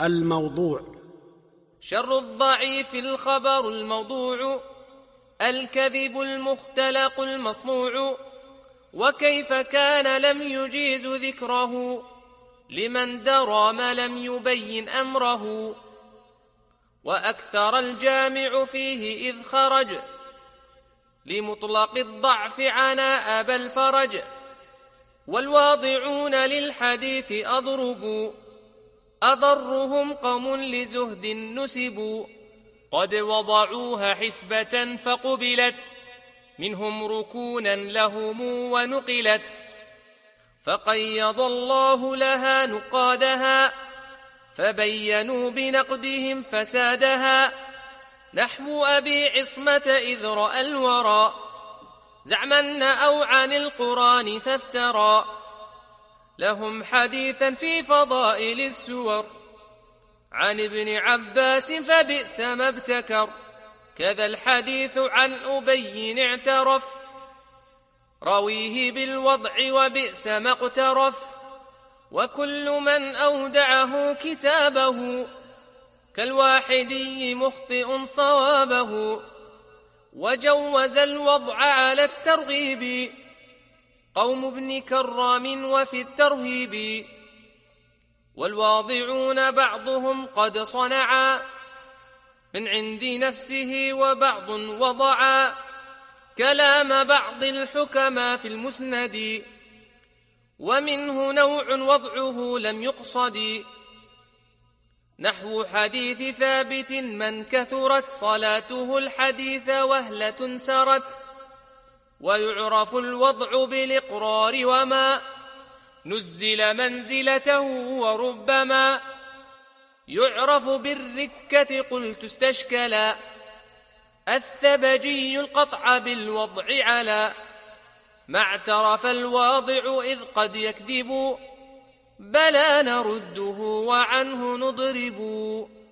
الموضوع. شر الضعيف الخبر الموضوع الكذب المختلق المصنوع وكيف كان لم يجيز ذكره لمن درى ما لم يبين أمره. وأكثر الجامع فيه إذ خرج لمطلق الضعف عناء ابا الفرج والواضعون للحديث اضربوا أضرهم قوم لزهد نسبوا. قد وضعوها حسبة فقبلت منهم ركونا لهم ونقلت. فقيض الله لها نقادها فبينوا بنقدهم فسادها. نحو أبي عصمة إذ رأى الورى زعما أو عن القرآن فافترى. لهم حديثا في فضائل السور. عن ابن عباس فبئس ما ابتكر. كذا الحديث عن أبي اعترف. رويه بالوضع وبئس ما اقترف. وكل من أودعه كتابه. كالواحدي مخطئ صوابه. وجوز الوضع على الترغيب. قوم ابن كرام وفي الترهيب والواضعون بعضهم قد صنعا من عند نفسه وبعض وضعا كلام بعض الحكما في المسند ومنه نوع وضعه لم يقصد. نحو حديث ثابت من كثرت صلاته الحديث وهلة سرت ويعرف الوضع بالإقرار وما نزل منزلته وربما يعرف بالركة قلت استشكلا الثبجي القطع بالوضع على ما اعترف الواضع إذ قد يكذب بلى نرده وعنه نضرب